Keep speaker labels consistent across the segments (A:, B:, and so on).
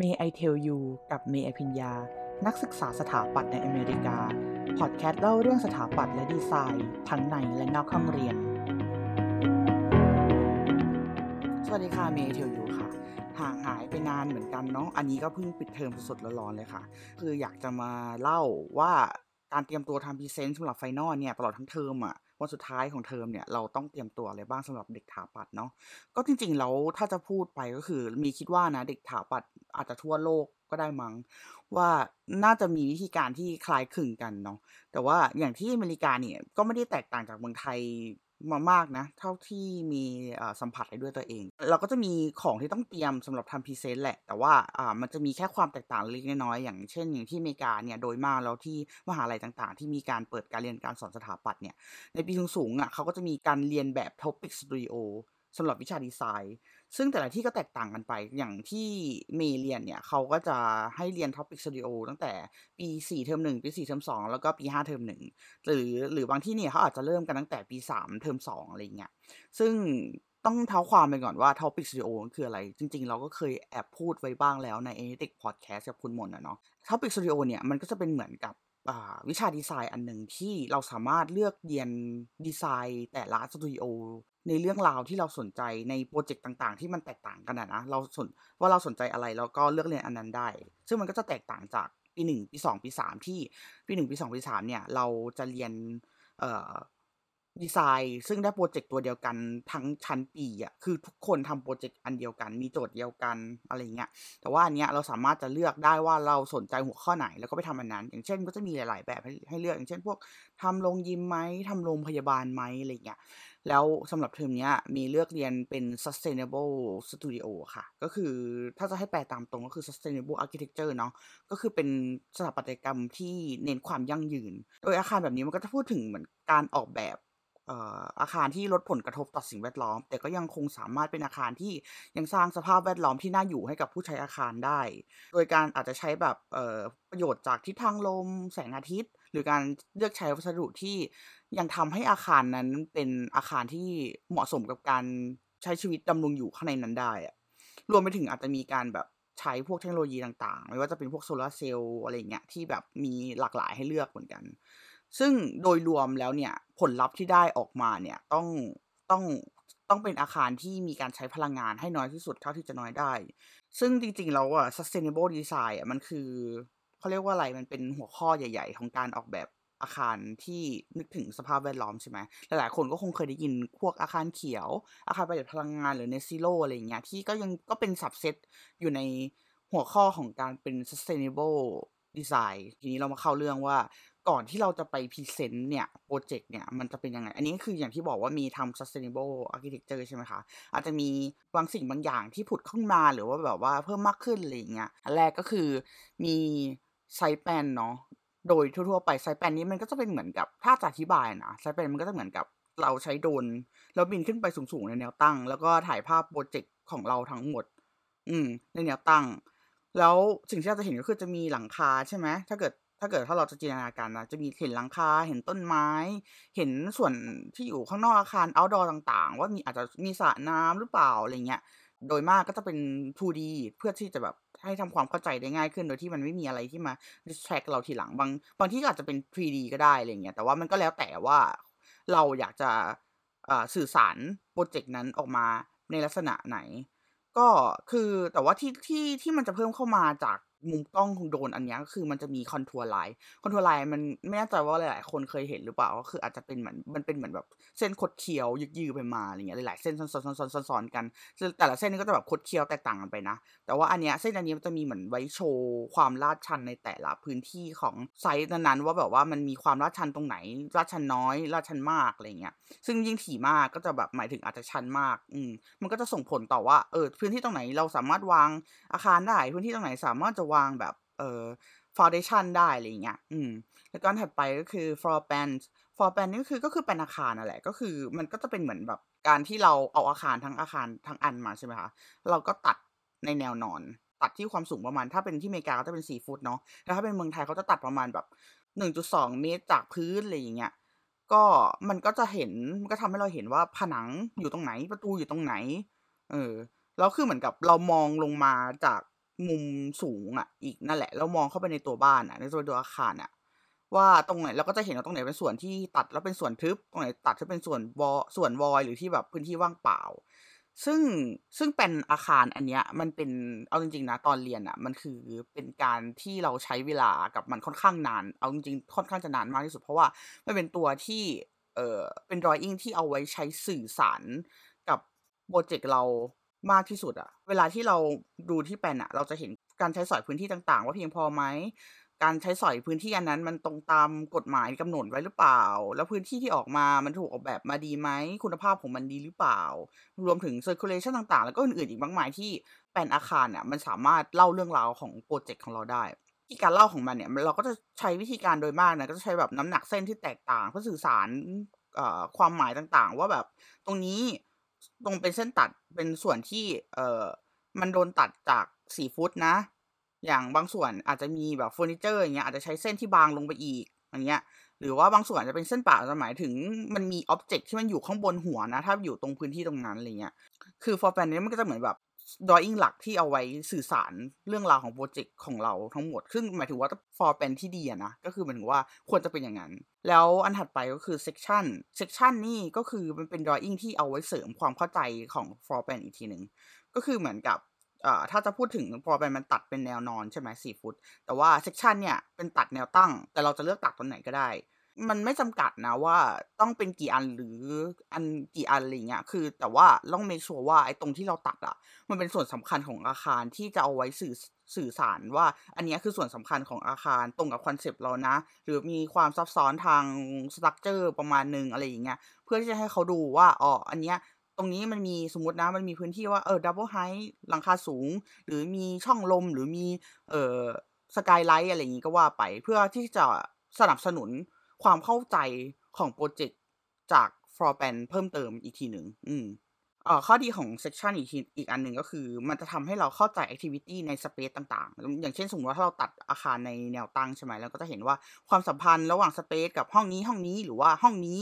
A: May I Tell You กับเมย์อภิญญา นักศึกษาสถาปัตย์ในอเมริกา พอดแคสต์เล่าเรื่องสถาปัตย์และดีไซน์ ทั้งในและนอกห้องเรียน สวัสดีค่ะ May I Tell You ค่ะห่างหายไปนานเหมือนกันเนาะอันนี้ก็เพิ่งปิดเทอมสดๆร้อนๆเลยค่ะ คืออยากจะมาเล่าว่าการเตรียมตัวทำพรีเซนต์สำหรับ final เนี่ยตลอดทั้งเทอมอะ วันสุดท้ายของเทอมเนี่ยเราต้องเตรียมตัวอะไรบ้างสำหรับเด็กถาปัดเนาะก็จริงๆแล้วถ้าจะพูดไปก็คือเมย์คิดว่านะเด็กถาปัดอาจจะทั่วโลกก็ได้มั้งว่าน่าจะมีวิธีการที่คล้ายคลึงกันเนาะแต่ว่าอย่างที่อเมริกาเนี่ยก็ไม่ได้แตกต่างจากเมืองไทย มามากนะ เท่าที่เมย์สัมผัสได้ด้วยตัวเอง เราก็จะมีของที่ต้องเตรียมสำหรับทำพรีเซนต์แหละ แต่ว่ามันจะมีแค่ความแตกต่างเล็กน้อยอย่างเช่นอย่างที่อเมริกาเนี่ยโดยมากแล้วที่มหาลัยต่างๆ ที่มีการเปิดการเรียนการสอนสถาปัตย์เนี่ยในปีสูงๆอะเขาก็จะมีการเรียนแบบ Topic Studio สำหรับวิชาดีไซน์ ซึ่งแต่ละที่ก็แตกต่างกันไป อย่างที่เมย์เรียนเนี่ย เขาก็จะให้เรียน Topic Studio ตั้งแต่ปี 4 เทอม1ปี 4 เทอม2 แล้วก็ปี 5 เทอม1 หรือหรือบางที่เนี่ยเขาอาจจะเริ่มกันตั้งแต่ปี 3 เทอม2 อะไรเงี้ย ซึ่งต้องเท้าความไปก่อนว่า Topic Studio คืออะไร จริง ๆ เราก็เคยแอบพูดไว้บ้างแล้วใน a n a l y t i c Podcast กับคุณมนอะเนาะ Topic Studio เนี่ยมันก็จะเป็นเหมือนกับวิชาดีไซน์อันหนึ่งที่เราสามารถเลือกเรียนดีไซน์แต่ละสตูดิโอ ในเรื่องราวที่เราสนใจในโปรเจกต์ต่างๆ ที่มันแตกต่างกันนะ เราสนใจว่าเราสนใจอะไรแล้วก็เลือกเรียนอันนั้นได้ ซึ่งมันก็จะแตกต่างจากปีหนึ่งปีสองปีสามที่ปีหนึ่งปีสองปีสามเนี่ย เราจะเรียนเอ่อ ดีไซน์ซึ่งได้โปรเจกต์ตัวเดียวกันทั้งชั้นปีอะคือทุกคนทำโปรเจกต์อันเดียวกัน มีโจทย์เดียวกันอะไรเงี้ยแต่ว่าอันเนี้ยเราสามารถจะเลือกได้ว่าเราสนใจหัวข้อไหนแล้วก็ไปทำอันนั้น อย่างเช่นก็จะมีหลาย ๆ แบบให้ให้เลือกอย่างเช่น พวกทำโรงยิมไหมทำโรงพยาบาลไหมอะไรเงี้ยแล้วสำหรับเทอมเนี้ยมีเลือกเรียนเป็น sustainable studio ค่ะ ก็คือถ้าจะให้แปลตามตรงก็คือ sustainable architecture เนาะก็คือเป็นสถาปัตยกรรมที่เน้นความยั่งยืน โดยอาคารแบบนี้มันก็จะพูดถึงเหมือนการออกแบบ อาคารที่ลดผลกระทบต่อสิ่งแวดล้อม แต่ก็ยังคงสามารถเป็นอาคารที่ยังสร้างสภาพแวดล้อมที่น่าอยู่ให้กับผู้ใช้อาคารได้ โดยการอาจจะใช้แบบประโยชน์จากทิศทางลม แสงอาทิตย์ หรือการเลือกใช้วัสดุที่ยังทำให้อาคารนั้นเป็นอาคารที่เหมาะสมกับการใช้ชีวิตดำรงอยู่ข้างในนั้นได้รวมไปถึงอาจจะมีการแบบใช้พวกเทคโนโลยีต่างๆ ไม่ว่าจะเป็นพวกโซลาร์เซลล์อะไรอย่างเงี้ยที่แบบมีหลากหลายให้เลือกเหมือนกัน ซึ่งโดยรวมแล้วเนี่ยผลลัพธ์ที่ได้ออกมาเนี่ยต้องต้องต้องเป็นอาคารที่มีการใช้พลังงานให้น้อยที่สุดเท่าที่จะน้อยได้ ซึ่งจริงๆแล้วอะ sustainable design อะมันคือเขาเรียกว่าอะไรมันเป็นหัวข้อใหญ่ ๆ ของการออกแบบอาคารที่นึกถึงสภาพแวดล้อมใช่ไหมหลายๆคนก็คงเคยได้ยินพวกอาคารเขียว อาคารประหยัดพลังงานหรือ net zero อะไรอย่างเงี้ยที่ก็ยังก็เป็น subset อยู่ในหัวข้อของการเป็น sustainable design ทีนี้เรามาเข้าเรื่องว่า ก่อนที่เราจะไปพรีเซนต์เนี่ยโปรเจกต์เนี่ยมันจะเป็นยังไง อันนี้ก็คืออย่างที่บอกว่ามีทำ sustainable architecture ใช่ไหมคะ อาจจะมีบางสิ่งบางอย่างที่ผุดขึ้นมาหรือว่าแบบว่าเพิ่มมากขึ้นอะไรอย่างเงี้ยอันแรกก็คือมี site plan เนาะโดยทั่วๆไป site plan นี้มันก็จะเป็นเหมือนกับถ้าจะอธิบายนะ site plan มันก็จะเหมือนกับเราใช้โดรนแล้วบินขึ้นไปสูงๆในแนวตั้ง แล้วก็ถ่ายภาพโปรเจกต์ของเราทั้งหมด อืม ในแนวตั้ง แล้วสิ่งที่เราจะเห็นก็คือจะมีหลังคาใช่ไหมถ้าเกิด ถ้าเกิดถ้าเราจะจินตนาการนะจะมีเห็นหลังคาเห็นต้นไม้ เห็นส่วนที่อยู่ข้างนอกอาคาร outdoor ต่างๆ ว่ามีอาจจะมีสระน้ำหรือเปล่าอะไรเงี้ยโดยมากก็จะเป็น 2D เพื่อที่จะแบบให้ทำความเข้าใจได้ง่ายขึ้น โดยที่มันไม่มีอะไรที่มา distract เราทีหลังบางบางที่ก็อาจจะเป็น 3D ก็ได้อะไรเงี้ยแต่ว่ามันก็แล้วแต่ว่าเราอยากจะสื่อสารโปรเจกต์นั้นออกมาในลักษณะไหน ก็คือแต่ว่าที่ที่ที่มันจะเพิ่มเข้ามาจาก มุมกล้องของโดรนอันนี้ก็คือมันจะมี contour line contour line มันไม่แน่ใจว่าหลายๆคนเคยเห็นหรือเปล่าก็คืออาจจะเป็นเหมือนมันเป็นเหมือนแบบเส้นคดเคี้ยวยึกยือไปมาอะไรเงี้ยหลายๆเส้นซ้อนๆๆๆกัน แต่ละเส้นก็จะแบบคดเคี้ยวแตกต่างกันไปนะ แต่ว่าอันเนี้ยเส้นอันนี้มันจะมีเหมือนไว้โชว์ความลาดชันในแต่ละพื้นที่ของ site นั้นๆว่าแบบว่ามันมีความลาดชันตรงไหนลาดชันน้อยลาดชันมากอะไรเงี้ยซึ่งยิ่งถี่มากก็จะแบบหมายถึงอาจจะชันมากอืมมันก็จะส่งผลต่อว่าเออพื้นที่ตรงไหนเราสามารถวางอาคารได้ พื้นที่ตรงไหนสามารถจะวางแบบเอ่อ foundation ได้อะไรเงี้ย อืม แล้วก็อันถัดไปก็คือ floor plan floor plan นี่ก็คือก็คือเป็นอาคารนั่นแหละ ก็คือมันก็จะเป็นเหมือนแบบการที่เราเอาอาคารทั้งอาคารทั้งอันมาใช่ไหมคะ เราก็ตัดในแนวนอน ตัดที่ความสูงประมาณ ถ้าเป็นที่อเมริกาก็จะเป็น4ฟุตเนาะ แล้วถ้าเป็นเมืองไทยเขาจะตัดประมาณแบบ1.2เมตรจากพื้นอะไรอย่างเงี้ย ก็มันก็จะเห็น มันก็ทำให้เราเห็นว่าผนังอยู่ตรงไหน ประตูอยู่ตรงไหน เออ แล้วคือเหมือนกับเรามองลงมาจาก มุมสูงอะ อีกนั่นแหละ แล้วมองเข้าไปในตัวบ้านอะ ในตัวตัวอาคารอะว่าตรงไหนเราก็จะเห็นว่าตรงไหนเป็นส่วนที่ตัดแล้วเป็นส่วนทึบ ตรงไหนตัดที่เป็นส่วนวอส่วนวอยหรือที่แบบพื้นที่ว่างเปล่า ซึ่งซึ่งเป็นอาคารอันเนี้ย มันเป็นเอาจริงๆนะตอนเรียนอะ มันคือเป็นการที่เราใช้เวลากับมันค่อนข้างนาน เอาจริงๆค่อนข้างจะนานมากที่สุดเพราะว่ามันเป็นตัวที่เออเป็น drawing ที่เอาไว้ใช้สื่อสารกับโปรเจกต์เรา มากที่สุดอะเวลาที่เราดูที่แปลนอะเราจะเห็นการใช้สอยพื้นที่ต่างๆ ว่าเพียงพอไหมการใช้สอยพื้นที่อันนั้นมันตรงตามกฎหมายกำหนดไว้หรือเปล่า แล้วพื้นที่ที่ออกมามันถูกออกแบบมาดีไหม คุณภาพของมันดีหรือเปล่า รวมถึง circulation ต่างๆ แล้วก็อื่นๆ อีกมากมายที่แปลนอาคารเนี่ยมันสามารถเล่าเรื่องราวของโปรเจกต์ของเราได้ที่การเล่าของมันเนี่ยเราก็จะใช้วิธีการโดยมากนะก็จะใช้แบบน้ำหนักเส้นที่แตกต่างเพื่อสื่อสารความหมายต่างๆ ว่าแบบตรงนี้ ตรงเป็นเส้นตัดเป็นส่วนที่ เอ่อ มันโดนตัดจากสี่ฟุตนะ อย่างบางส่วนอาจจะมีแบบเฟอร์นิเจอร์อย่างเงี้ยอาจจะใช้เส้นที่บางลงไปอีกอย่างเงี้ย หรือว่าบางส่วนจะเป็นเส้นประจะหมายถึงมันมี object ที่มันอยู่ข้างบนหัวนะ ถ้าอยู่ตรงพื้นที่ตรงนั้นอะไรเงี้ย คือ floor plan นี้มันก็จะเหมือนแบบ drawing หลักที่เอาไว้สื่อสารเรื่องราวของโปรเจกต์ของเราทั้งหมด ซึ่งหมายถึงว่า floor plan ที่ดีนะ ก็คือหมายถึงว่าควรจะเป็นอย่างนั้น แล้วอันถัดไปก็คือ section section นี่ก็คือมันเป็น drawing ที่เอาไว้เสริมความเข้าใจของ floor plan อีกทีหนึ่ง ก็คือเหมือนกับถ้าจะพูดถึง floor plan มันตัดเป็นแนวนอนใช่ไหมสี่ฟุต แต่ว่า section เนี่ยเป็นตัดแนวตั้ง แต่เราจะเลือกตัดตรงไหนก็ได้ มันไม่จำกัดนะว่าต้องเป็นกี่อันหรืออันกี่อันอะไรเงี้ย คือ แต่ว่าต้อง make sure ว่าไอ้ตรงที่เราตัดอะมันเป็นส่วนสำคัญของอาคารที่จะเอาไว้สื่อสื่อสารว่า อันนี้คือส่วนสำคัญของอาคารตรงกับคอนเซปต์เรานะ หรือมีความซับซ้อนทาง structure ประมาณหนึ่งอะไรอย่างเงี้ย เพื่อที่จะให้เขาดูว่าอ๋ออันเนี้ยตรงนี้มันมีสมมตินะมันมีพื้นที่ว่าเออ double height หลังคาสูง หรือมีช่องลมหรือมีเออ skylight อะไรอย่างงี้ก็ว่าไป เพื่อที่จะสนับสนุน ความเข้าใจของโปรเจกต์จาก floor plan เพิ่มเติมอีกทีหนึ่งอืมอ่อข้อดีของ section อีกทีอีกอันหนึ่งก็คือ มันจะทำให้เราเข้าใจ activity ใน space ต่างๆ อย่างเช่นสมมติว่าถ้าเราตัดอาคารในแนวตั้งใช่ไหมแล้วก็จะเห็นว่าความสัมพันธ์ระหว่าง space กับห้องนี้ห้องนี้หรือว่าห้องนี้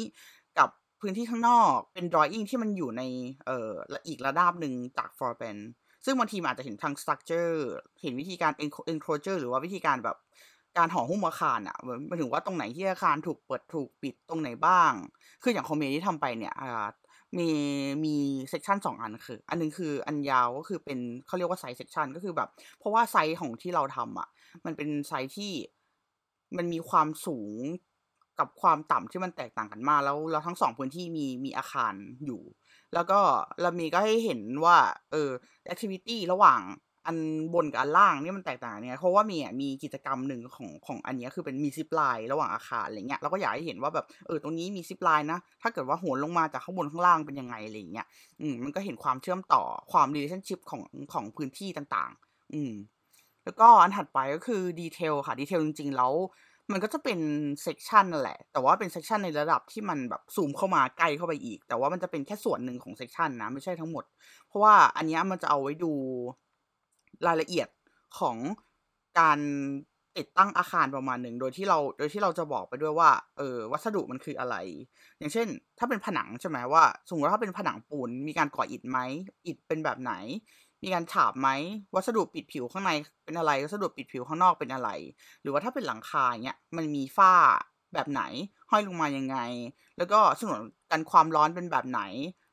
A: กับพื้นที่ข้างนอกเป็น drawing ที่มันอยู่ในเอ่ออีกระดับหนึ่งจาก floor plan ซึ่งบางทีอาจจะเห็นทาง structureเห็นวิธีการ enclosure หรือว่าวิธีการแบบ การห่อหุ้มอาคารอะหมายถึงว่าตรงไหนที่อาคารถูกเปิดถูกปิดตรงไหนบ้าง คืออย่างของเมย์ที่ทำไปเนี่ยมีมี section สองอันคือ อันนึงคืออันยาวก็คือเป็นเขาเรียกว่า site section ก็คือแบบ เพราะว่า site ของที่เราทำอะ มันเป็น site ที่มันมีความสูงกับความต่ำที่มันแตกต่างกันมาก แล้วเราทั้งสองพื้นที่มีมีอาคารอยู่ แล้วก็เรามีก็ให้เห็นว่า เออ activity ระหว่าง อันบนกับอันล่างนี่มันแตกต่างเนี่ยเพราะว่ามีอะมีกิจกรรมหนึ่งของของอันนี้คือเป็นมี zipline ระหว่างอาคารอะไรเงี้ยเราก็อยากให้เห็นว่าแบบเออตรงนี้มี zipline นะถ้าเกิดว่าโหนลงมาจากข้างบนข้างล่างเป็นยังไงอะไรเงี้ยอืมมันก็เห็นความเชื่อมต่อความ relationship ของของพื้นที่ต่างๆ อืมแล้วก็อันถัดไปก็คือ detail ค่ะ detail จริงๆแล้วมันก็จะเป็น section นั่นแหละ แต่ว่าเป็น section ในระดับที่มันแบบซูมเข้ามาใกล้เข้าไปอีก แต่ว่ามันจะเป็นแค่ส่วนหนึ่งของ section นะ ไม่ใช่ทั้งหมด เพราะว่าอันนี้มันจะเอาไว้ดู รายละเอียดของการติดตั้งอาคารประมาณหนึ่ง โดยที่เราโดยที่เราจะบอกไปด้วยว่าเออวัสดุมันคืออะไร อย่างเช่น ถ้าเป็นผนังใช่ไหมว่าสมมติว่าถ้าเป็นผนังปูนมีการก่ออิฐไหมอิฐเป็นแบบไหน มีการฉาบไหมวัสดุปิดผิวข้างในเป็นอะไร วัสดุปิดผิวข้างนอกเป็นอะไร หรือว่าถ้าเป็นหลังคาเนี้ยมันมีฝ้าแบบไหนห้อยลงมายังไง แล้วก็ฉนวนกันความร้อนเป็นแบบไหน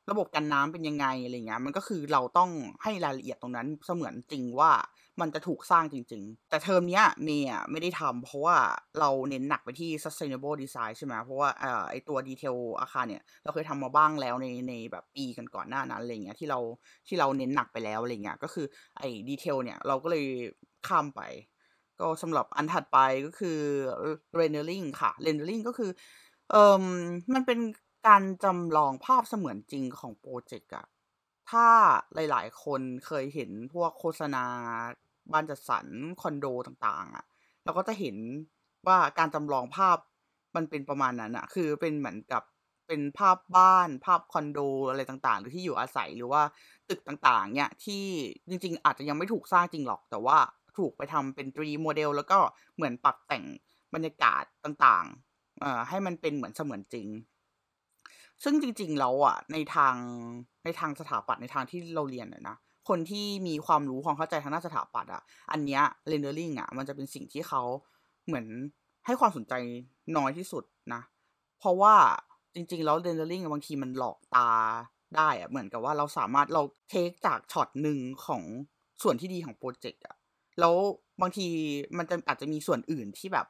A: ระบบกันน้ำเป็นยังไงอะไรเงี้ยมันก็คือเราต้องให้รายละเอียดตรงนั้นเสมือนจริงว่ามันจะถูกสร้างจริง ๆ แต่เทอมเนี้ยเมย์ไม่ได้ทำเพราะว่าเราเน้นหนักไปที่ sustainable design ใช่ไหมเพราะว่าไอ้ตัว detail อาคารเนี่ย เราเคยทำมาบ้างแล้วในในแบบปีก่อนก่อนหน้านั้นอะไรเงี้ยที่เราที่เราเน้นหนักไปแล้วอะไรเงี้ยก็คือไอ้ detail เนี่ยเราก็เลยข้ามไป ก็สำหรับอันถัดไปก็คือ rendering ค่ะ rendering ก็คือเอ่อมันเป็น การจำลองภาพเสมือนจริงของโปรเจกต์อะถ้าหลายๆ คนเคยเห็นพวกโฆษณาบ้านจัดสรรคอนโดต่างๆอะเราก็จะเห็นว่าการจำลองภาพมันเป็นประมาณนั้นอะคือเป็นเหมือนกับเป็นภาพบ้านภาพคอนโดอะไรต่างๆ หรือที่อยู่อาศัยหรือว่าตึกต่างๆ เนี่ยที่จริงๆ อาจจะยังไม่ถูกสร้างจริงหรอก แต่ว่าถูกไปทำเป็น3D โมเดล แล้วก็เหมือนปรับแต่งบรรยากาศต่างๆเอ่อให้มันเป็นเหมือนเสมือนจริง ซึ่งจริงๆแล้วอะในทางในทางสถาปัตย์ในทางที่เราเรียนอะนะคนที่มีความรู้ความเข้าใจทางด้านสถาปัตย์อะ อันเนี้ย rendering อะมันจะเป็นสิ่งที่เขาเหมือนให้ความสนใจน้อยที่สุดนะ เพราะว่าจริง ๆ แล้ว rendering บางทีมันหลอกตาได้อะเหมือนกับว่าเราสามารถเรา take จากช็อตหนึ่งของส่วนที่ดีของโปรเจกต์อะแล้วบางทีมันจะอาจจะมีส่วนอื่นที่แบบ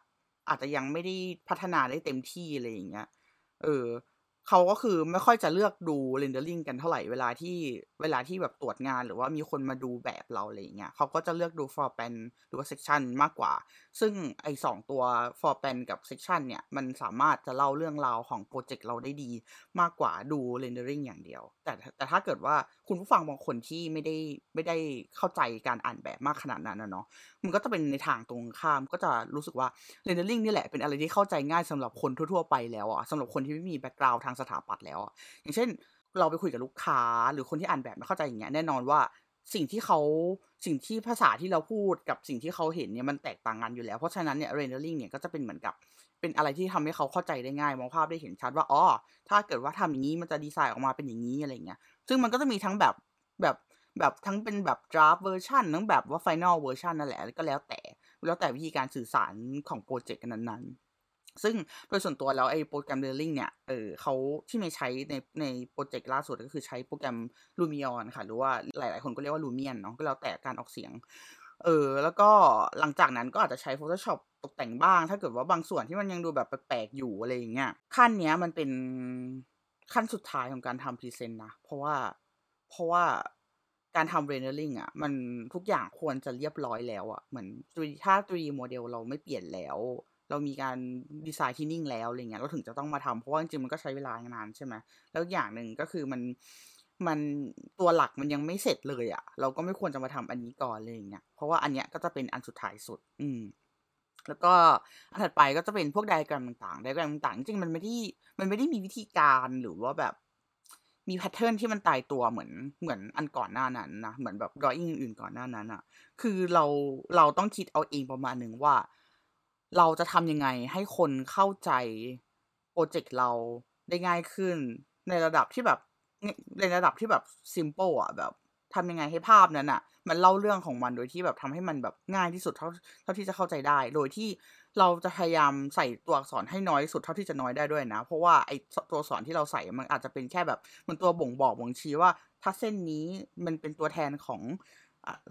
A: อาจจะยังไม่ได้พัฒนาได้เต็มที่อะไรอย่างเงี้ยเออ เขาก็คือไม่ค่อยจะเลือกดู rendering กันเท่าไหร่เวลาที่เวลาที่แบบตรวจงานหรือว่ามีคนมาดูแบบเราอะไรอย่างเงี้ยเขาก็จะเลือกดู for เป็นหรือว่า section มากกว่า ซึ่งไอสองตัว floor plan กับ section เนี่ย มันสามารถจะเล่าเรื่องราวของโปรเจกต์เราได้ดี มากกว่าดู rendering อย่างเดียว แต่แต่ถ้าเกิดว่าคุณผู้ฟังบางคนที่ไม่ได้ไม่ได้เข้าใจการอ่านแบบมากขนาดนั้นนะเนาะมันก็จะเป็นในทางตรงข้ามก็จะรู้สึกว่า rendering นี่แหละเป็นอะไรที่เข้าใจง่ายสำหรับคนทั่ว ๆ ไปแล้วอะสำหรับคนที่ไม่มีแบ็กกราวด์ทางสถาปัตย์แล้วอะอย่างเช่นเราไปคุยกับลูกค้าหรือคนที่อ่านแบบไม่เข้าใจอย่างเงี้ยแน่นอนว่า สิ่งที่เขาสิ่งที่ภาษาที่เราพูดกับสิ่งที่เขาเห็นเนี่ยมันแตกต่างกันอยู่แล้ว เพราะฉะนั้นเนี่ย rendering เนี่ยก็จะเป็นเหมือนกับเป็นอะไรที่ทำให้เขาเข้าใจได้ง่ายมองภาพได้เห็นชัดว่าอ๋อถ้าเกิดว่าทำอย่างนี้มันจะดีไซน์ออกมาเป็นอย่างนี้อะไรเงี้ยซึ่งมันก็จะมีทั้งแบบแบบแบบทั้งเป็นแบบ draft version ทั้งแบบว่า final version นั่นแหละก็แล้วแต่แล้วแต่วิธีการสื่อสารของโปรเจกต์นั้นๆ ซึ่งโดยส่วนตัวแล้วไอ้โปรแกรมเดลลิงเนี่ย เออเขาที่ไม่ใช้ในในโปรเจกต์ล่าสุดก็คือใช้โปรแกรม Lumion ค่ะ หรือว่าหลาย ๆ คนก็เรียกว่า Lumion เนาะก็แล้วแต่การออกเสียง เออ แล้วก็หลังจากนั้นก็อาจจะใช้ Photoshop ตกแต่งบ้าง ถ้าเกิดว่าบางส่วนที่มันยังดูแบบแปลกๆอยู่อะไรอย่างเงี้ยขั้นเนี้ยมันเป็นขั้นสุดท้ายของการทำพรีเซนต์นะ เพราะว่าเพราะว่าการทำ rendering อะ มันทุกอย่างควรจะเรียบร้อยแล้วอะ เหมือนถ้า 3D โมเดลเราไม่เปลี่ยนแล้ว เรามีการดีไซน์ที่นิ่งแล้วอะไรเงี้ยเราถึงจะต้องมาทำเพราะว่าจริงๆมันก็ใช้เวลานานใช่ไหมแล้วอย่างหนึ่งก็คือมันมันตัวหลักมันยังไม่เสร็จเลยอะ่ะ เราก็ไม่ควรจะมาทำอันนี้ก่อนเลยอย่างเงี้ยเพราะว่าอันเนี้ยก็จะเป็นอันสุดท้ายสุด อืม แล้วก็อันถัดไปก็จะเป็นพวกไดอะแกรมต่างๆไดอะแกรมต่างๆจริงมันไม่ได้มันไม่ได้มีวิธีการหรือว่าแบบมีแพทเทิร์นที่มันตายตัวเหมือนเหมือนอันก่อนหน้านั้นนะเหมือนแบบดรออิ่งอื่นก่อนหน้านั้นอะ่ะ คือเราเราต้องคิดเอาเองประมาณหนึ่งว่า เราจะทำยังไงให้คนเข้าใจโปรเจกต์เราได้ง่ายขึ้น ในระดับที่แบบในระดับที่แบบซิมเปิลอะแบบทำยังไงให้ภาพนั้นอะ มันเล่าเรื่องของมันโดยที่แบบทำให้มันแบบง่ายที่สุดเท่าเท่าที่จะเข้าใจได้ โดยที่เราจะพยายามใส่ตัวอักษรให้น้อยสุดเท่าที่จะน้อยได้ด้วยนะ เพราะว่าไอตัวอักษรที่เราใส่มันอาจจะเป็นแค่แบบมันตัวบ่งบอกบ่งชี้ว่า ถ้าเส้นนี้มันเป็นตัวแทนของ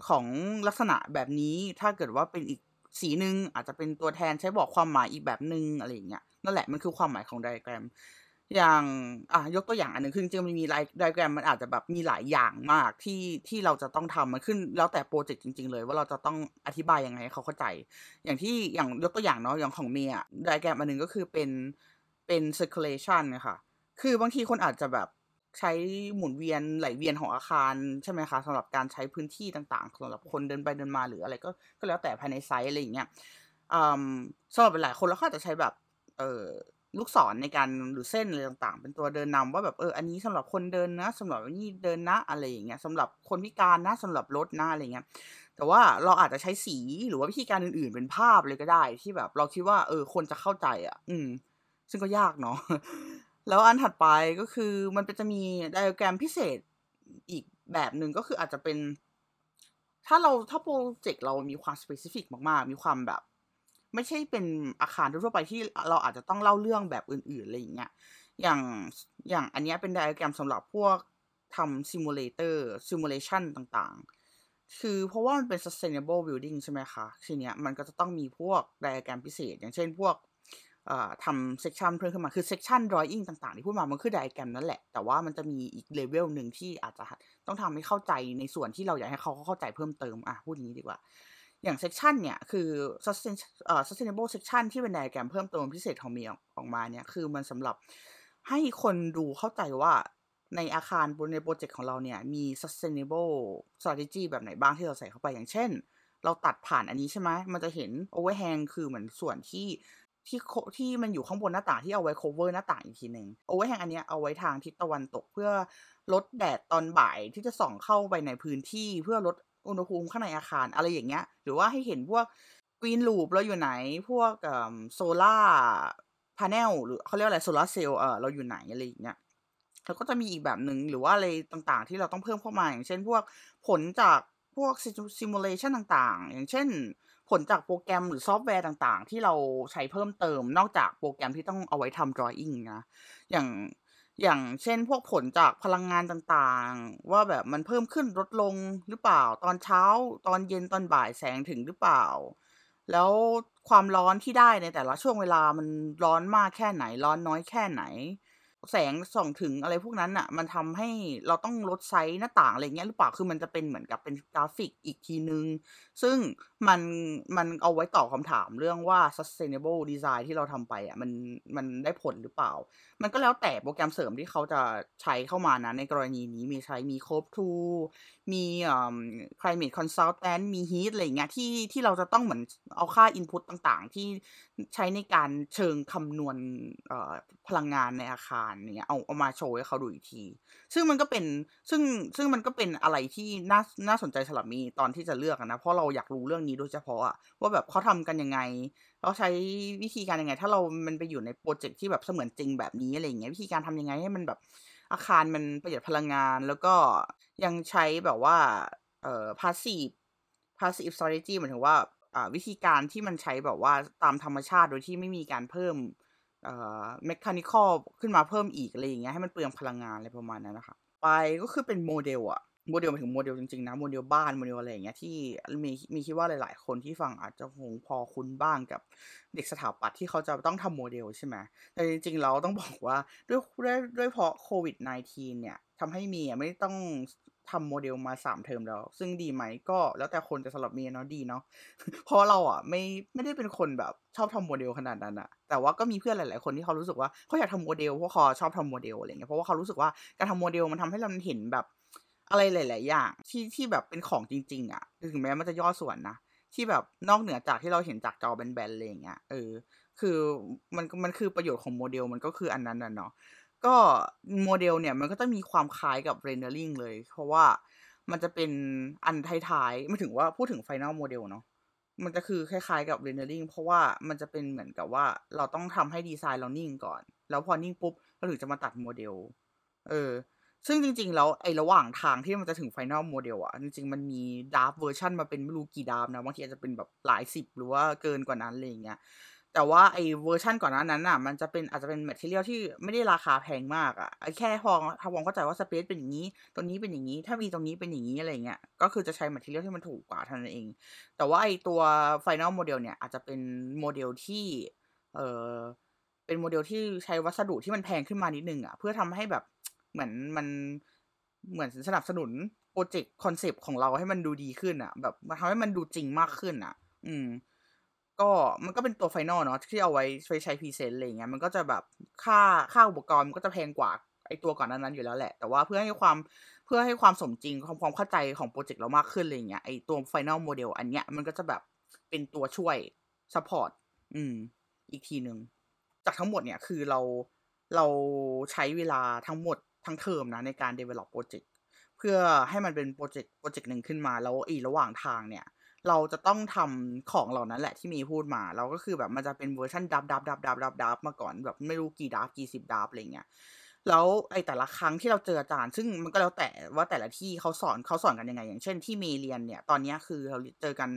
A: ของลักษณะแบบนี้ถ้าเกิดว่าเป็นอีก สีหนึ่งอาจจะเป็นตัวแทนใช้บอกความหมายอีกแบบหนึ่งอะไรอย่างเงี้ยนั่นแหละมันคือความหมายของไดอะแกรม อย่างอะยกตัวอย่างอันหนึ่งคือจริงๆมันมีไดอะแกรมมันอาจจะแบบมีหลายอย่างมากที่ที่เราจะต้องทำมันขึ้นแล้วแต่โปรเจกต์จริง ๆ เลย ว่าเราจะต้องอธิบายยังไงให้เขาเข้าใจ อย่างที่อย่างยกตัวอย่างเนาะอย่างของเมียไดอะแกรมอันหนึ่งก็คือเป็นเป็น circulation นะคะคือบางทีคนอาจจะแบบ ใช้หมุนเวียนไหลเวียนของอาคารใช่ไหมคะสำหรับการใช้พื้นที่ต่างๆสำหรับคนเดินไปเดินมาหรืออะไรก็ก็แล้วแต่ภายในไซต์อะไรอย่างเงี้ยสำหรับหลายคนแล้วก็อาจะใช้แบบเออลูกศรในการหรือเส้นอะไรต่างๆ เป็นตัวเดินนำว่าแบบเอออันนี้สำหรับคนเดินนะสำหรับนี่เดินนะอะไรอย่างเงี้ยสำหรับคนพิการนะสำหรับรถนะอะไรเงี้ยแต่ว่าเราอาจจะใช้สีหรือว่าวิธีการอื่นๆ เป็นภาพเลยก็ได้ที่แบบ เราคิดว่าเออคนจะเข้าใจอะ อืม ซึ่งก็ยากเนาะ แล้วอันถัดไปก็คือมันจะมีไดอะแกรมพิเศษอีกแบบหนึ่งก็คืออาจจะเป็น ถ้าเราถ้าโปรเจกต์เรามีความ specific มากๆ มีความแบบ ไม่ใช่เป็นอาคารทั่วไปที่เราอาจจะต้องเล่าเรื่องแบบอื่นๆอะไรอย่างเงี้ยอย่างอย่างอันนี้เป็นไดอะแกรมสำหรับพวกทำ simulator simulation ต่างๆ คือเพราะว่ามันเป็น sustainable building ใช่ไหมคะ ทีเนี้ยมันก็จะต้องมีพวกไดอะแกรมพิเศษ อย่างเช่นพวก ทำ section เพิ่มขึ้นมาคือ section drawing ต่างๆ ที่พูดมามันคือไดอะแกรมนั่นแหละ แต่ว่ามันจะมีอีกเลเวลหนึ่งที่อาจจะต้องทำให้เข้าใจในส่วนที่เราอยากให้เขาเข้าใจเพิ่มเติมอะพูดอย่างนี้ดีกว่า อย่าง section เนี่ยคือ sustainable section ที่เป็นไดอะแกรมเพิ่มเติมพิเศษของมีออกมาเนี่ยคือมันสำหรับให้คนดูเข้าใจว่าในอาคารบนในโปรเจกต์ของเราเนี่ยมี sustainable strategy แบบไหนบ้างที่เราใส่เข้าไปอย่างเช่น เราตัดผ่านอันนี้ใช่ไหมมันจะเห็น overhang คือเหมือนส่วนที่ ที่ที่มันอยู่ข้างบนหน้าต่างที่เอาไว้ cover หน้าต่างอีกทีหนึ่ง overhang อันนี้เอาไว้ทางทิศตะวันตกเพื่อลดแดดตอนบ่ายที่จะส่องเข้าไปในพื้นที่เพื่อลดอุณหภูมิข้างในอาคารอะไรอย่างเงี้ย หรือว่าให้เห็นพวก green roof เราอยู่ไหน พวก solar panel หรือเขาเรียกอะไรโซล่าเซลล์เออเราอยู่ไหนอะไรอย่างเงี้ยแล้วก็จะมีอีกแบบหนึ่งหรือว่าอะไรต่างๆ ที่เราต้องเพิ่มเข้ามาอย่างเช่นพวกผลจาก พวก simulation ต่างๆ อย่างเช่น ผลจากโปรแกรมหรือซอฟต์แวร์ต่างๆ ที่เราใช้เพิ่มเติมนอกจากโปรแกรมที่ต้องเอาไว้ทำ drawing นะ อย่างอย่างเช่นพวกผลจากพลังงานต่างๆ ว่าแบบมันเพิ่มขึ้นลดลงหรือเปล่า ตอนเช้า ตอนเย็นตอนบ่ายแสงถึงหรือเปล่า แล้วความร้อนที่ได้ในแต่ละช่วงเวลามันร้อนมากแค่ไหน ร้อนน้อยแค่ไหน แสงส่องถึงอะไรพวกนั้นอะมันทำให้เราต้องลดไซส์หน้าต่างอะไรเงี้ยหรือเปล่าคือมันจะเป็นเหมือนกับเป็นกราฟิกอีกทีหนึ่งซึ่งมันมันเอาไว้ตอบคำถามเรื่องว่า sustainable design ที่เราทำไปอะมันมันได้ผลหรือเปล่า มันก็แล้วแต่โปรแกรมเสริมที่เขาจะใช้เข้ามานะ ในกรณีนี้มีใช้มี Cove Tool มีอ่อ Climate Consultant มี Heat อะไรเงี้ยที่ที่เราจะต้องเหมือนเอาค่า input ต่างๆ ที่ใช้ในการเชิงคำนวณเอ่อพลังงานในอาคารเงี้ยเอาเอามาโชว์ให้เขาดูอีกที ซึ่งมันก็เป็นซึ่งซึ่งมันก็เป็นอะไรที่น่าน่าสนใจสำหรับมีตอนที่จะเลือกนะเพราะเราอยากรู้เรื่องนี้โดยเฉพาะอะว่าแบบเขาทำกันยังไงเขาใช้วิธีการยังไง ถ้าเรามันไปอยู่ในพรเจกต์ที่แบบเสมือนจริงแบบนี้อะไรเงี้ยวิธีการทำยังไงให้มันแบบอาคารมันประหยัดพลังงาน แล้วก็ยังใช้แบบว่าเอ่อ passive passive strategy หมายถึงว่าอ่าวิธีการที่มันใช้แบบว่าตามธรรมชาติโดยที่ไม่มีการเพิ่มเอ่อ mechanical ขึ้นมาเพิ่มอีกอะไรอย่างเงี้ยให้มันเปลืองพลังงานอะไรประมาณนั้นนะคะไปก็คือเป็นโมเดลอะ โมเดลมาถึงโมเดลจริงๆนะโมเดลบ้านโมเดลอะไรอย่างเงี้ยที่มีมีคิดว่าหลาย ๆ คนที่ฟังอาจจะคงพอคุ้นบ้างกับเด็กสถาปัตย์ที่เขาจะต้องทำโมเดลใช่ไหมแต่จริงๆแล้วต้องบอกว่าด้วยด้วยด้วยเพราะโควิด -19 เนี่ยทำให้มีไม่ต้องทำโมเดลมา3เทอมแล้ว ซึ่งดีไหมก็แล้วแต่คนแต่สำหรับมีเนาะดีเนาะเพราะเราอะไม่ไม่ได้เป็นคนแบบชอบทำโมเดลขนาดนั้นน่ะแต่ว่าก็มีเพื่อนหลาย ๆ คนที่เขารู้สึกว่าเขาอยากทำโมเดลเพราะเขาชอบทำโมเดลอะไรเงี้ยเพราะว่าเขารู้สึกว่าการทำโมเดลมันทำให้เราเห็นแบบ อะไรหลาย ๆ อย่างที่ที่แบบเป็นของจริง ๆอะถึงแม้มันจะย่อส่วนนะ ที่แบบนอกเหนือจากที่เราเห็นจากจอแบน ๆ อะไรอย่างเงี้ย เออ คือมันมันคือประโยชน์ของโมเดลมันก็คืออันนั้นน่ะเนาะ ก็โมเดลเนี่ยมันก็จะมีความคล้ายกับ rendering เลย เพราะว่ามันจะเป็นอันท้ายๆหมายถึงว่าพูดถึง final model เนาะ มันจะคือคล้าย ๆ กับ rendering เพราะว่ามันจะเป็นเหมือนกับว่าเราต้องทำให้ดีไซน์เรานิ่งก่อน แล้วพอนิ่งปุ๊บเราถึงจะมาตัดโมเดล เออ ซึ่งจริง ๆ แล้วไอ้ระหว่างทางที่มันจะถึง final model อะจริง ๆ มันมี draft เวอร์ชันมาเป็นไม่รู้กี่ draft นะบางทีอาจจะเป็นแบบหลายสิบหรือว่าเกินกว่านั้นอะไรอย่างเงี้ยแต่ว่าไอ้เวอร์ชันก่อนหน้านั้นน่ะมันจะเป็นอาจจะเป็น material ที่ไม่ได้ราคาแพงมากอะไอ้แค่พอทำความเข้าใจว่า space เป็นอย่างงี้ตรงนี้เป็นอย่างงี้ ถ้ามีตรงนี้เป็นอย่างงี้อะไรเงี้ยก็คือจะใช้ material ที่มันถูกกว่าเท่านั้นเอง แต่ว่าไอ้ตัว final model เนี่ยอาจจะเป็นโมเดลที่เออเป็นโมเดลที่ใช้วัสดุที่มันแพงขึ้นมานิดนึงอะเพื่อทำให้แบบ เหมือนมันเหมือนสนับสนุน project concept ของเราให้มันดูดีขึ้นอะแบบมันทำให้มันดูจริงมากขึ้นน่ะ อืม ก็มันก็เป็นตัว final เนาะที่เอาไว้ไว้ใช้พรีเซนต์อะไรเงี้ยมันก็จะแบบค่าค่าอุปกรณ์มันก็จะแพงกว่าไอตัวก่อนนั้นอยู่แล้วแหละ แต่ว่าเพื่อให้ความเพื่อให้ความสมจริงความความเข้าใจของโปรเจกต์เรามากขึ้นอะไรเงี้ยไอตัว final model อันเนี้ยมันก็จะแบบเป็นตัวช่วย support อืม อีกทีหนึ่งจากทั้งหมดเนี่ยคือเราเราใช้เวลาทั้งหมด ทั้งเทอมนะในการ develop โปรเจกต์เพื่อให้มันเป็นโปรเจกต์โปรเจกต์หนึ่งขึ้นมา แล้วไอ้ระหว่างทางเนี่ยเราจะต้องทำของเหล่านั้นแหละที่มีพูดมาแล้วก็คือแบบมันจะเป็นเวอร์ชัน draft draft draft draft draft draft มาก่อนแบบไม่รู้กี่ draft กี่สิบ draft อะไรเงี้ยแล้วไอ้แต่ละครั้งที่เราเจออาจารย์ ซึ่งมันก็แล้วแต่ว่าแต่ละที่เขาสอนเขาสอนกันยังไง อย่างเช่นที่เมเรียนเนี่ย ตอนนี้คือเราเจอกัน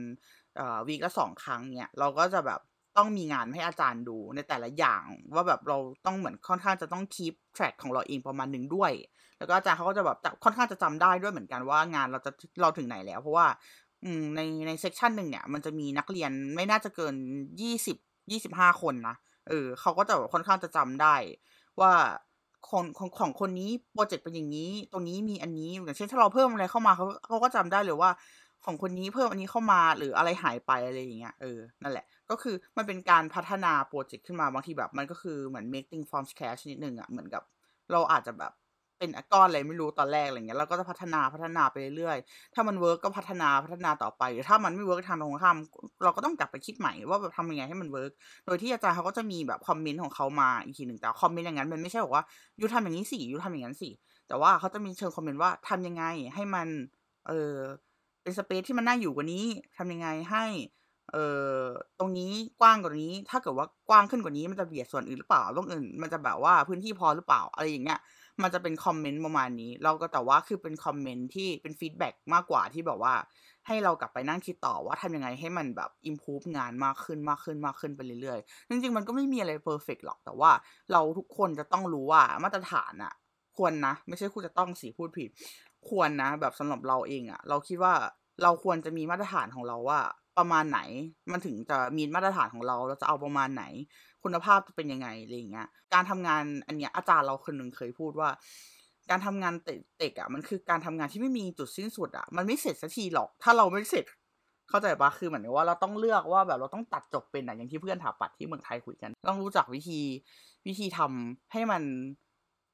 A: เอ่อวีกละ2ครั้งเนี่ย เราก็จะแบบ ต้องมีงานให้อาจารย์ดูในแต่ละอย่างว่าแบบเราต้องเหมือนค่อนข้างจะต้อง keep track ของเราเองประมาณหนึ่งด้วย แล้วก็อาจารย์เขาก็จะแบบค่อนข้างจะจำได้ด้วยเหมือนกันว่างานเราจะเราถึงไหนแล้ว เพราะว่า อืมในในเซกชันหนึ่งเนี่ย มันจะมีนักเรียนไม่น่าจะเกิน20 25คนนะเออเขาก็จะแบบค่อนข้างจะจำได้ ว่าคนของของคนนี้โปรเจกต์เป็นอย่างงี้ ตรงนี้มีอันนี้อย่างเช่นถ้าเราเพิ่มอะไรเข้ามาเขาเขาก็จำได้เลยว่าของคนนี้เพิ่มอันนี้เข้ามาหรืออะไรหายไปอะไรอย่างเงี้ยเออนั่นแหละ ก็คือมันเป็นการพัฒนาโปรเจกต์ขึ้นมาบางทีแบบ มันก็คือเหมือน making from scratch นิดหนึ่งอะเหมือนกับเราอาจจะแบบเป็นก้อนอะไรไม่รู้ตอนแรกอะไรเงี้ยเราก็จะพัฒนาพัฒนาไปเรื่อยๆถ้ามันเวิร์กก็พัฒนาพัฒนาต่อไปหรือถ้ามันไม่เวิร์กทางตรงข้ามเราก็ต้องกลับไปคิดใหม่ว่าแบบทำยังไงให้มันเวิร์กโดยที่อาจารย์เขาก็จะมีแบบคอมเมนต์ของเขามาอีกทีหนึ่งแต่คอมเมนต์อย่างนั้นมันไม่ใช่บอกว่า you ทำอย่างงี้สิ you ทำอย่างงั้นสิแต่ว่าเขาจะมีเชิงคอมเมนต์ว่าทำยังไงให้มันเออเป็น space ที่มันน่าอยู่กว่านี้ทำยังไงให้ เอ่อตรงนี้กว้างกว่านี้ ถ้าเกิดว่ากว้างขึ้นกว่านี้มันจะเบียดส่วนอื่นหรือเปล่าตรงอื่น มันจะแบบว่าพื้นที่พอหรือเปล่าอะไรอย่างเงี้ย มันจะเป็นคอมเมนต์ประมาณนี้ เราก็แต่ว่าคือเป็นคอมเมนต์ที่เป็น feedback มากกว่าที่แบบว่า ให้เรากลับไปนั่งคิดต่อว่าทำยังไงให้มันแบบ improve งานมากขึ้นมากขึ้นมากขึ้นไปเรื่อยๆ จริงๆมันก็ไม่มีอะไรเพอร์เฟกหรอกแต่ว่าเราทุกคนจะต้องรู้ว่ามาตรฐานอะควรนะ ไม่ใช่คุณจะต้องสีพูดผิด ควรนะ แบบสำหรับเราเองอะเราคิดว่าเราควรจะมีมาตรฐานของเราว่า ประมาณไหน มันถึงจะมีมาตรฐานของเราเราจะเอาประมาณไหน คุณภาพจะเป็นยังไงอะไรอย่างเงี้ย การทำงานอันเนี้ยอาจารย์เราคนหนึ่งเคยพูดว่า การทำงานเตะอะมันคือการทำงานที่ไม่มีจุดสิ้นสุดอะมันไม่เสร็จสักทีหรอก ถ้าเราไม่เสร็จเข้าใจปะคือเหมือนว่าเราต้องเลือกว่าแบบเราต้องตัดจบเป็นอะอย่างที่เพื่อนถาปัตย์ที่เมืองไทยคุยกัน ต้องรู้จักวิธีวิธีทำให้มัน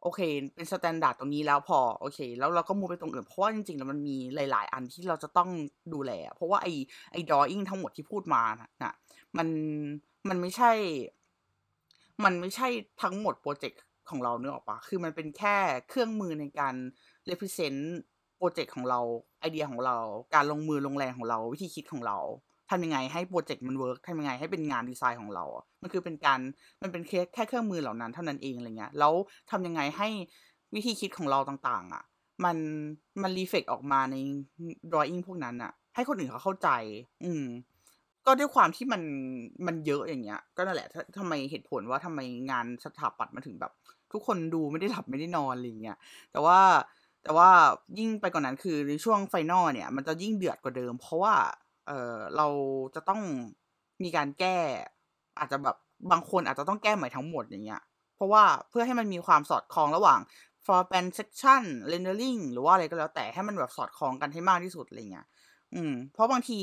A: โอเค เป็น standard ตรงนี้แล้วพอโอเค แล้วเราก็ move ไปตรงอื่นเพราะว่าจริงๆแล้วมันมีหลาย ๆ อันที่เราจะต้องดูแล เพราะว่าไอ้ไอ้ drawing ทั้งหมดที่พูดมาน่ะมันมันไม่ใช่ มันไม่ใช่ทั้งหมดโปรเจกต์ของเราเนื้อออกปะคือมันเป็นแค่เครื่องมือในการ represent โปรเจกต์ของเราไอเดียของเรา การลงมือลงแรงของเราวิธีคิดของเรา ทำยังไงให้โปรเจกต์มันเวิร์กทำยังไงให้เป็นงานดีไซน์ของเรา มันคือเป็นการ มันเป็นแค่เครื่องมือเหล่านั้นเท่านั้นเองอะไรเงี้ย แล้วทำยังไงให้วิธีคิดของเราต่างๆ อะ มัน มัน reflect ออกมาใน drawing พวกนั้นอะ ให้คนอื่นเขาเข้าใจ อืม ก็ด้วยความที่มัน มันเยอะอย่างเงี้ย ก็นั่นแหละทำไมเหตุผลว่าทำไมงานสถาปัตย์มาถึงแบบ ทุกคนดูไม่ได้หลับไม่ได้นอนอะไรเงี้ย แต่ว่า แต่ว่ายิ่งไปกว่านนั้นคือในช่วงไฟนอลเนี่ย มันจะยิ่งเดือดกว่าเดิม เพราะว่า เออเราจะต้องมีการแก้ อาจจะแบบบางคนอาจจะต้องแก้ใหม่ทั้งหมดอย่างเงี้ย เพราะว่าเพื่อให้มันมีความสอดคล้องระหว่าง for pan section rendering หรือว่าอะไรก็แล้วแต่ให้มันแบบสอดคล้องกันให้มากที่สุดอะไรเงี้ย อืม เพราะบางที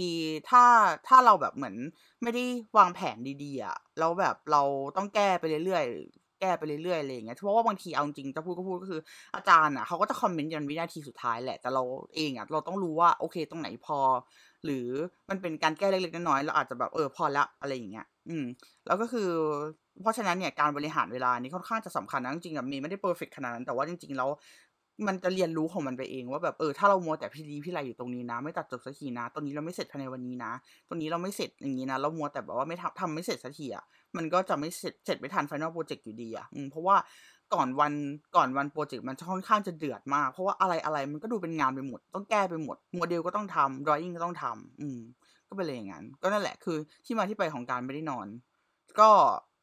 A: ถ้าถ้าเราแบบเหมือนไม่ได้วางแผนดีๆอะแล้วแบบเราต้องแก้ไปเรื่อยๆ แก้ไปเรื่อยๆอะไรเงี้ย เพราะว่าบางทีเอาจริงจะพูดก็พูดก็คืออาจารย์อะเขาก็จะคอมเมนต์ยันวินาทีสุดท้ายแหละ แต่เราเองอะเราต้องรู้ว่าโอเค ตรงไหนพอ หรือมันเป็นการแก้เล็กๆน้อยๆเราอาจจะแบบเออพอละอะไรอย่างเงี้ย อืม แล้วก็คือ เพราะฉะนั้นเนี่ยการบริหารเวลานี้ค่อนข้างจะสำคัญนะจริงๆอะมีไม่ได้เพอร์เฟกขนาดนั้นแต่ว่าจริงๆแล้วมันจะเรียนรู้ของมันไปเองว่าแบบเออถ้าเรามัวแต่พิรี้พิไรอยู่ตรงนี้นะ ไม่ตัดจบสักทีนะตรงนี้เราไม่เสร็จภายในวันนี้นะตรงนี้เราไม่เสร็จอย่างนี้นะเรามัวแต่แบบว่าไม่ทำทำไม่เสร็จสักทีอะมันก็จะไม่เสร็จเสร็จไม่ทัน final project อยู่ดีอะอืมเพราะว่า ก่อนวันก่อนวันโปรเจกต์มันค่อนข้างจะเดือดมาก เพราะว่าอะไรอะไรมันก็ดูเป็นงานไปหมด ต้องแก้ไปหมดโมเดลก็ต้องทำ drawing ก็ต้องทำอืม ก็เป็นเลยอย่างนั้น ก็นั่นแหละคือที่มาที่ไปของการไม่ได้นอน ก็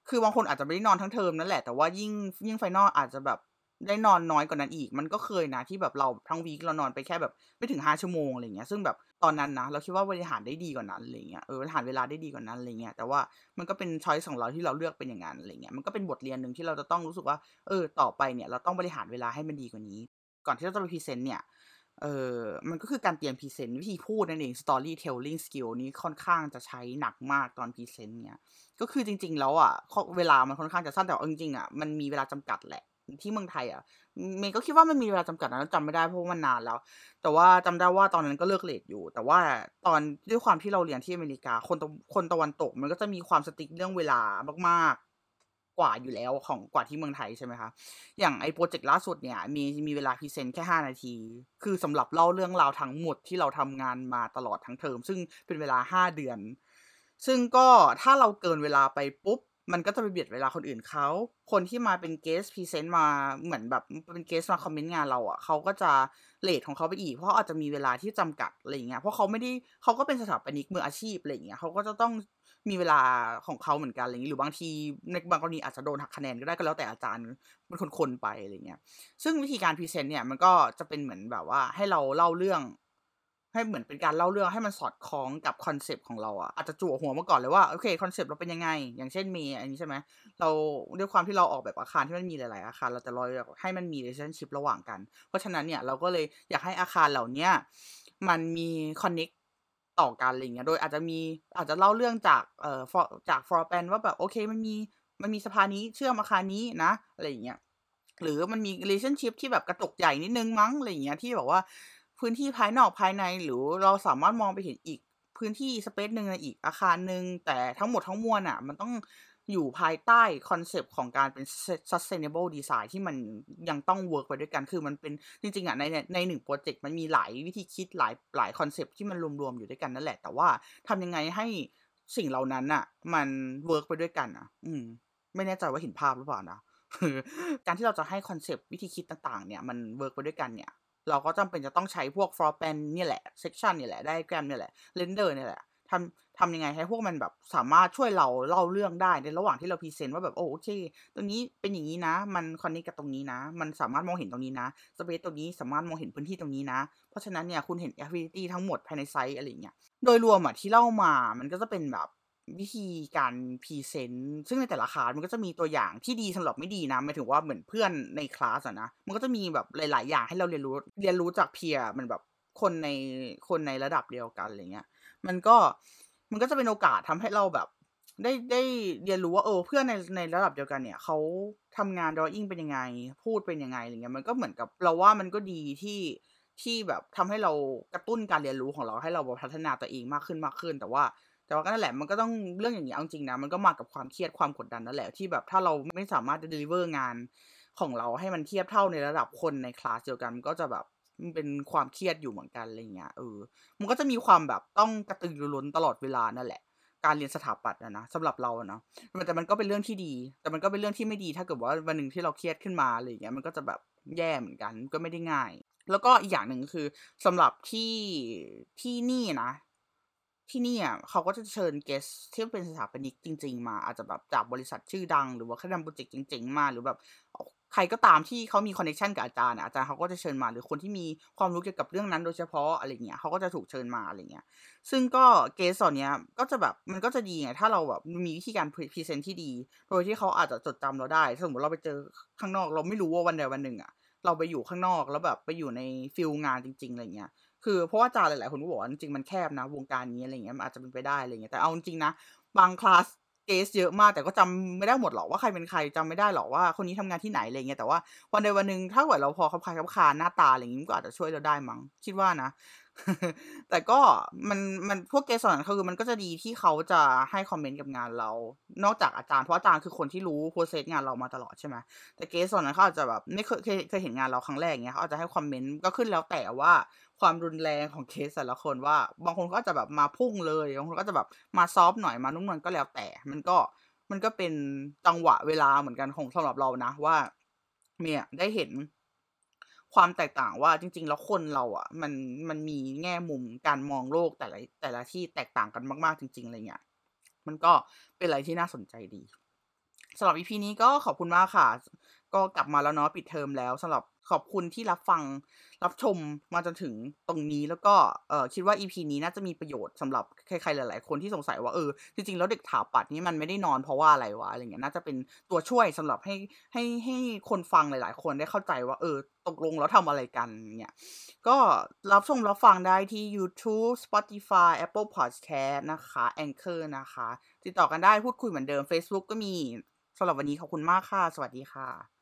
A: คือบางคนอาจจะไม่ได้นอนทั้งเทอมนั่นแหละแต่ว่ายิ่งยิ่ง final อาจจะแบบได้นอนน้อยกว่านั้นอีก มันก็เคยนะที่แบบเราทั้ง week เรานอนไปแค่แบบไม่ถึงห้าชั่วโมงอะไรเงี้ยซึ่งแบบ ตอนนั้นนะเราคิดว่าบริหารได้ดีกว่านั้นอะไรเงี้ยเออบริหารเวลาได้ดีกว่านั้นอะไรเงี้ยแต่ว่ามันก็เป็น choice ของเราที่เราเลือกเป็นอย่างนั้นอะไรเงี้ยมันก็เป็นบทเรียนหนึ่งที่เราจะต้องรู้สึกว่า เออ ต่อไปเนี่ย เราต้องบริหารเวลาให้มันดีกว่านี้ ก่อนที่เราจะไปพรีเซนต์เนี่ยเออมันก็คือการเตรียมพรีเซนต์วิธีพูดนั่นเอง storytelling skill นี้ค่อนข้างจะใช้หนักมากตอนพรีเซนต์เนี่ยก็คือจริง ๆ แล้วอะเวลามันค่อนข้างจะสั้นแต่จริงๆอะมันมีเวลาจำกัดแหละ ที่เมืองไทยอะเมย์ก็คิดว่ามันมีเวลาจำกัดนะจำไม่ได้เพราะมันนานแล้ว แต่ว่าจำได้ว่าตอนนั้นก็เลิก late อยู่ แต่ว่าตอนด้วยความที่เราเรียนที่อเมริกา คนคนตะวันตก มันก็จะมีความ strict เรื่องเวลามากๆ กว่าอยู่แล้วของกว่าที่เมืองไทยใช่ไหมคะอย่างไอ้โปรเจกต์ล่าสุดเนี่ยมีมีเวลาพรีเซนต์แค่ห้านาที คือสำหรับเล่าเรื่องราวทั้งหมดที่เราทำงานมาตลอดทั้งเทอมซึ่งเป็นเวลาห้าเดือน ซึ่งก็ถ้าเราเกินเวลาไปปุ๊บ มันก็จะไปเบียดเวลาคนอื่นเขา คนที่มาเป็น guest พรีเซนต์มาเหมือนแบบเป็น guest มาคอมเมนต์งานเราอะเขาก็จะ late ของเขาไปอีก เพราะอาจจะมีเวลาที่จำกัดอะไรเงี้ยเพราะเขาไม่ได้เขาก็เป็นสถาปนิกมืออาชีพอะไรเงี้ยเขาก็จะต้องมีเวลาของเขาเหมือนกันอะไรเงี้ยหรือบางทีในบางกรณีอาจจะโดนหักคะแนนก็ได้ก็แล้วแต่อาจารย์เป็นคนๆไปอะไรเงี้ยซึ่งวิธีการพรีเซนต์เนี่ยมันก็จะเป็นเหมือนแบบว่าให้เราเล่าเรื่อง ให้เหมือนเป็นการเล่าเรื่องให้มันสอดคล้องกับคอนเซปต์ของเราอะอาจจะจั่วหัวมาก่อนเลยว่าโอเคคอนเซปต์เราเป็นยังไง อย่างเช่นมีอันนี้ใช่ไหมเราด้วยความที่เราออกแบบอาคารที่มันมีหลาย ๆ อาคาร เราแต่เราอยากให้มันมี relationship ระหว่างกัน เพราะฉะนั้นเนี่ยเราก็เลยอยากให้อาคารเหล่านี้มันมี connect ต่อกันอะไรเงี้ยโดยอาจจะมีอาจจะเล่าเรื่องจากเอ่อจาก floor plan ว่าแบบโอเคมันมีมันมีสะพานนี้เชื่อมอาคารนี้นะอะไรอย่างเงี้ยหรือมันมี relationship ที่แบบกระจกใหญ่นิดนึงมั้งอะไรอย่างเงี้ยที่แบบว่า พื้นที่ภายนอกภายในหรือเราสามารถมองไปเห็นอีกพื้นที่ space หนึ่งในอีกอาคารหนึ่งแต่ทั้งหมดทั้งมวลอะ มันต้องอยู่ภายใต้คอนเซปต์ของการเป็น sustainable design ที่มันยังต้องเวิร์กไปด้วยกัน คือมันเป็นจริงๆอะในในหนึ่งโปรเจกต์มันมีหลายวิธีคิดหลายหลายคอนเซปต์ที่มันรวมๆอยู่ด้วยกันนั่นแหละ แต่ว่าทำยังไงให้สิ่งเหล่านั้นอะ มันเวิร์กไปด้วยกันอะ อืม ไม่แน่ใจว่าเห็นภาพหรือเปล่านะการที่เราจะให้คอนเซปต์วิธีคิดต่างๆ เนี่ยมันเวิร์กไปด้วยกันเนี่ย เราก็จำเป็นจะต้องใช้พวก floor plan เนี่แหละ section เนี่แหละ diagram เนี่แหละ render เนี่แหละทำทำยังไงให้พวกมันแบบสามารถช่วยเราเล่าเรื่องได้ในระหว่างที่เราพรีเซนต์ว่าแบบโอเค ตรงนี้เป็นอย่างนี้นะ มัน connect กับตรงนี้นะ มันสามารถมองเห็นตรงนี้นะ space ตรงนี้สามารถมองเห็นพื้นที่ตรงนี้นะ เพราะฉะนั้นเนี่ยคุณเห็น activity ทั้งหมดภายใน site อะไรอย่างเงี้ยโดยรวมอะที่เล่ามามันก็จะเป็นแบบ วิธีการพรีเซนต์ซึ่งในแต่ละคลาสมันก็จะมีตัวอย่างที่ดีสำหรับไม่ดีนะหมายถึงว่าเหมือนเพื่อนในคลาสอะนะมันก็จะมีแบบหลาย ๆ อย่างให้เราเรียนรู้เรียนรู้จากเพียร์มันแบบคนในคนในระดับเดียวกันอะไรเงี้ย มันก็มันก็จะเป็นโอกาสทำให้เราแบบได้ได้เรียนรู้ว่าเออเพื่อนในในระดับเดียวกันเนี่ยเขาทำงาน drawing เป็นยังไง พูดเป็นยังไงอะไรเงี้ยมันก็เหมือนกับเราว่ามันก็ดีที่ที่แบบทำให้เรากระตุ้นการเรียนรู้ของเราให้เราพัฒนาตัวเองมากขึ้นมากขึ้น แต่ว่า แต่ว่าก็นั่นแหละมันก็ต้องเรื่องอย่างนี้เอาจริงนะมันก็มากับความเครียดความกดดันนั่นแหละที่แบบถ้าเราไม่สามารถจะ deliver งานของเราให้มันเทียบเท่าในระดับคนในคลาสเดียวกันก็จะแบบมันเป็นความเครียดอยู่เหมือนกันอะไรเงี้ยเออมันก็จะมีความแบบต้องกระตือรือร้นตลอดเวลานั่นแหละการเรียนสถาปัตย์อะนะสำหรับเราเนาะแต่มันก็เป็นเรื่องที่ดี แต่มันก็เป็นเรื่องที่ไม่ดีถ้าเกิดว่าวันหนึ่งที่เราเครียดขึ้นมาอะไรอย่างเงี้ยมันก็จะแบบยากเหมือนกันก็ไม่ได้ง่าย แล้วก็อีกอย่างหนึ่งคือสำหรับที่ที่นี่นะ ที่นี่อะเขาก็จะเชิญ guest ที่เป็นสถาปนิกจริง ๆ มา อาจจะแบบจากบริษัทชื่อดัง หรือว่าเขาทำโปรเจกต์เจ๋งๆ มาหรือแบบใครก็ตามที่เขามี connection กับอาจารย์อาจารย์เขาก็จะเชิญมาหรือคนที่มีความรู้เกี่ยวกับเรื่องนั้นโดยเฉพาะอะไรเงี้ยเขาก็จะถูกเชิญมาอะไรเงี้ย ซึ่งก็ guest ตอนเนี้ยก็จะแบบมันก็จะดีไงถ้าเราแบบมีวิธีการพรีเซนต์ที่ดี โดยที่เขาอาจจะจดจำเราได้ สมมติเราไปเจอข้างนอก เราไม่รู้ว่าวันใดวันหนึ่งอะเราไปอยู่ข้างนอกแล้วแบบไปอยู่ใน field งานจริงๆอะไรเงี้ย คือเพราะว่าอาจารย์หลายๆคนก็บอกว่าจริงมันแคบนะ วงการนี้อะไรเงี้ยมันอาจจะเป็นไปได้อะไรเงี้ยแต่เอาจริงนะบาง class guest เยอะมากแต่ก็จำไม่ได้หมดหรอกว่าใครเป็นใครจำไม่ได้หรอกว่าคนนี้ทำงานที่ไหนอะไรเงี้ยแต่ว่าวันใดวันหนึ่งถ้าเกิดเราพอคลับคล้ายคลับคลาหน้าตาอะไรอย่างงี้ก็อาจจะช่วยเราได้มั้งคิดว่านะ แต่ก็มันมันพวกเกสอนคือมันก็จะดีที่เขาจะให้คอมเมนต์กับงานเรา นอกจากอาจารย์เพราะอาจารย์คือคนที่รู้โปรเซสงานเรามาตลอดใช่ไหมแต่เกสอนนั้นเขาอาจจะแบบไม่เคยเคยเห็นงานเราครั้งแรกเงี้ยเขาอาจจะให้คอมเมนต์ก็ขึ้นแล้วแต่ว่าความรุนแรงของเคสแต่ละคนว่า บางคนก็จะแบบมาพุ่งเลยบางคนก็จะแบบมาซอฟหน่อยมานุ่มนวลก็แล้วแต่ มันก็มันก็เป็นจังหวะเวลาเหมือนกันของสำหรับเรานะว่า เนี่ยได้เห็น ความแตกต่างว่าจริง ๆ แล้วคนเราอะ มันมันมีแง่มุมการมองโลกแต่ละแต่ละที่แตกต่างกันมากๆจริง ๆ อะไรเงี้ยมันก็เป็นอะไรที่น่าสนใจดีสำหรับ EP นี้ก็ขอบคุณมากค่ะ ก็กลับมาแล้วเนาะปิดเทอมแล้วสำหรับขอบคุณที่รับฟังรับชมมาจนถึงตรงนี้แล้วก็เออคิดว่า EP นี้น่าจะมีประโยชน์สำหรับใครๆหลาย ๆ คนที่สงสัยว่าเออจริงๆแล้วเด็กถาปัดนี้มันไม่ได้นอนเพราะว่าอะไรวะอะไรเงี้ยน่าจะเป็นตัวช่วยสำหรับให้ให้ให้คนฟังหลาย ๆ คนได้เข้าใจว่าเออตกลงแล้วทำอะไรกันเนี่ยก็รับชมรับฟังได้ที่ YouTube Spotify Apple Podcast นะคะ Anchor นะคะ ติดต่อกันได้พูดคุยเหมือนเดิม Facebook ก็มีสำหรับวันนี้ขอบคุณมากค่ะ สวัสดีค่ะ